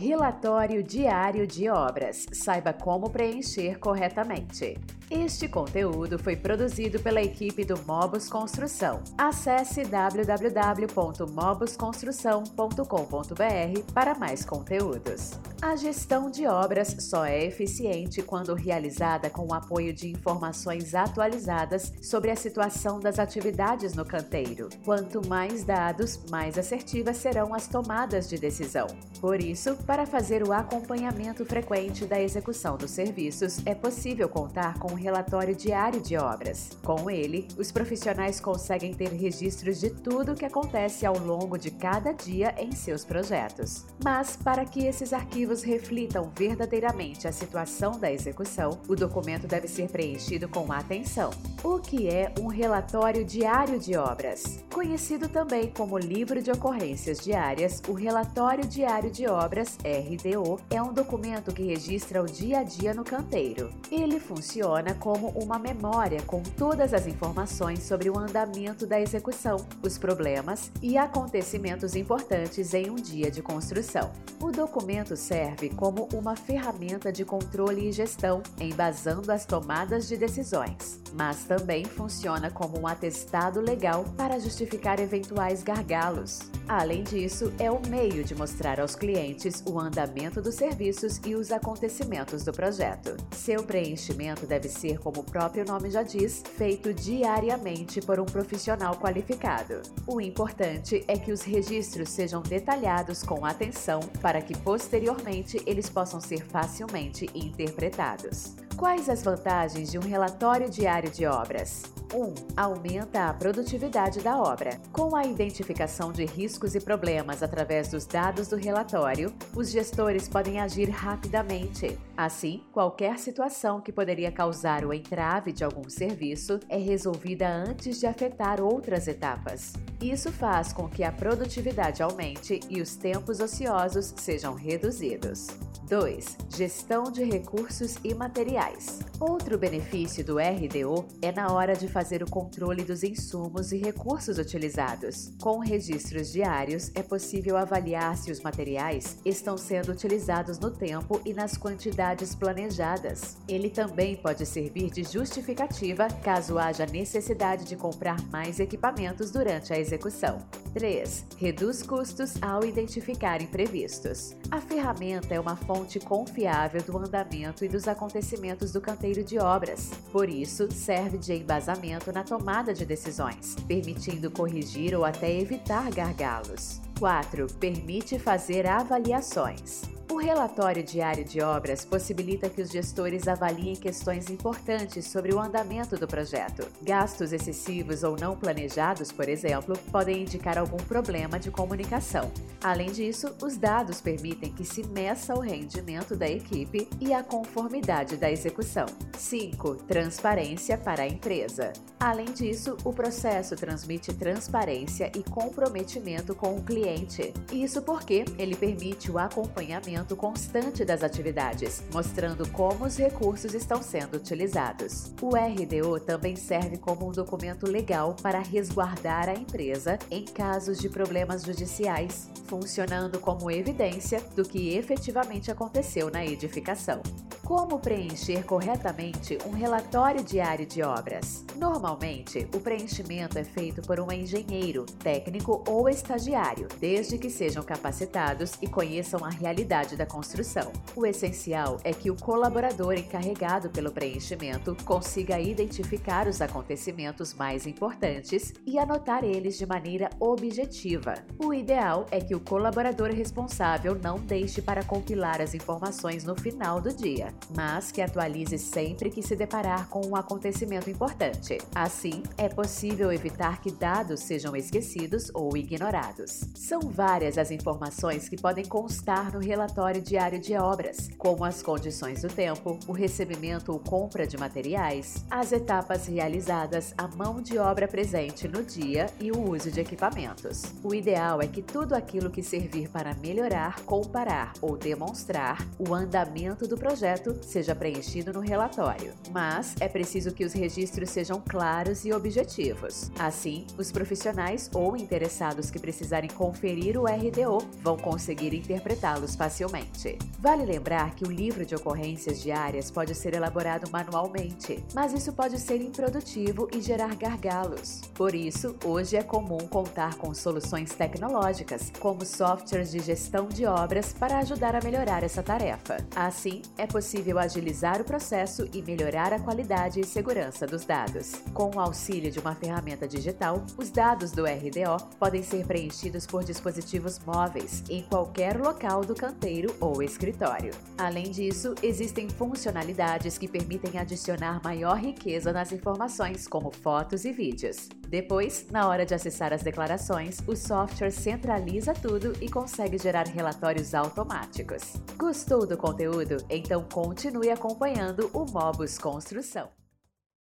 Relatório Diário de Obras. Saiba como preencher corretamente. Este conteúdo foi produzido pela equipe do Mobus Construção. Acesse www.mobusconstrução.com.br para mais conteúdos. A gestão de obras só é eficiente quando realizada com o apoio de informações atualizadas sobre a situação das atividades no canteiro. Quanto mais dados, mais assertivas serão as tomadas de decisão. Por isso, para fazer o acompanhamento frequente da execução dos serviços, é possível contar com relatório diário de obras. Com ele, os profissionais conseguem ter registros de tudo o que acontece ao longo de cada dia em seus projetos. Mas, para que esses arquivos reflitam verdadeiramente a situação da execução, o documento deve ser preenchido com atenção. O que é um relatório diário de obras? Conhecido também como Livro de Ocorrências Diárias, o Relatório Diário de Obras, RDO, é um documento que registra o dia a dia no canteiro. Ele funciona como uma memória com todas as informações sobre o andamento da execução, os problemas e acontecimentos importantes em um dia de construção. O documento serve como uma ferramenta de controle e gestão, embasando as tomadas de decisões, mas também funciona como um atestado legal para justificar eventuais gargalos. Além disso, é o meio de mostrar aos clientes o andamento dos serviços e os acontecimentos do projeto. Seu preenchimento deve ser, como o próprio nome já diz, feito diariamente por um profissional qualificado. O importante é que os registros sejam detalhados com atenção para que posteriormente eles possam ser facilmente interpretados. Quais as vantagens de um relatório diário de obras? 1. Um, aumenta a produtividade da obra. Com a identificação de riscos e problemas através dos dados do relatório, os gestores podem agir rapidamente. Assim, qualquer situação que poderia causar o entrave de algum serviço é resolvida antes de afetar outras etapas. Isso faz com que a produtividade aumente e os tempos ociosos sejam reduzidos. 2. Gestão de recursos e materiais. Outro benefício do RDO é na hora de fazer o controle dos insumos e recursos utilizados. Com registros diários, é possível avaliar se os materiais estão sendo utilizados no tempo e nas quantidades planejadas. Ele também pode servir de justificativa caso haja necessidade de comprar mais equipamentos durante a execução. 3. Reduz custos ao identificar imprevistos. A ferramenta é uma fonte confiável do andamento e dos acontecimentos do canteiro de obras. Por isso, serve de embasamento na tomada de decisões, permitindo corrigir ou até evitar gargalos. 4. Permite fazer avaliações. O relatório diário de obras possibilita que os gestores avaliem questões importantes sobre o andamento do projeto. Gastos excessivos ou não planejados, por exemplo, podem indicar algum problema de comunicação. Além disso, os dados permitem que se meça o rendimento da equipe e a conformidade da execução. 5. Transparência para a empresa. Além disso, o processo transmite transparência e comprometimento com o cliente. Isso porque ele permite o acompanhamento acompanhamento constante das atividades, mostrando como os recursos estão sendo utilizados. O RDO também serve como um documento legal para resguardar a empresa em casos de problemas judiciais, funcionando como evidência do que efetivamente aconteceu na edificação. Como preencher corretamente um relatório diário de obras? Normalmente, o preenchimento é feito por um engenheiro, técnico ou estagiário, desde que sejam capacitados e conheçam a realidade da construção. O essencial é que o colaborador encarregado pelo preenchimento consiga identificar os acontecimentos mais importantes e anotar eles de maneira objetiva. O ideal é que o colaborador responsável não deixe para compilar as informações no final do dia mas que atualize sempre que se deparar com um acontecimento importante. Assim, é possível evitar que dados sejam esquecidos ou ignorados. São várias as informações que podem constar no relatório diário de obras, como as condições do tempo, o recebimento ou compra de materiais, as etapas realizadas, a mão de obra presente no dia e o uso de equipamentos. O ideal é que tudo aquilo que servir para melhorar, comparar ou demonstrar o andamento do projeto completo seja preenchido no relatório. Mas é preciso que os registros sejam claros e objetivos. Assim, os profissionais ou interessados que precisarem conferir o RDO vão conseguir interpretá-los facilmente. Vale lembrar que o livro de ocorrências diárias pode ser elaborado manualmente, mas isso pode ser improdutivo e gerar gargalos. Por isso, hoje é comum contar com soluções tecnológicas, como softwares de gestão de obras, para ajudar a melhorar essa tarefa. Assim, é possível agilizar o processo e melhorar a qualidade e segurança dos dados. Com o auxílio de uma ferramenta digital, os dados do RDO podem ser preenchidos por dispositivos móveis em qualquer local do canteiro ou escritório. Além disso, existem funcionalidades que permitem adicionar maior riqueza nas informações, como fotos e vídeos. Depois, na hora de acessar as declarações, o software centraliza tudo e consegue gerar relatórios automáticos. Gostou do conteúdo? Então continue acompanhando o Mobus Construção.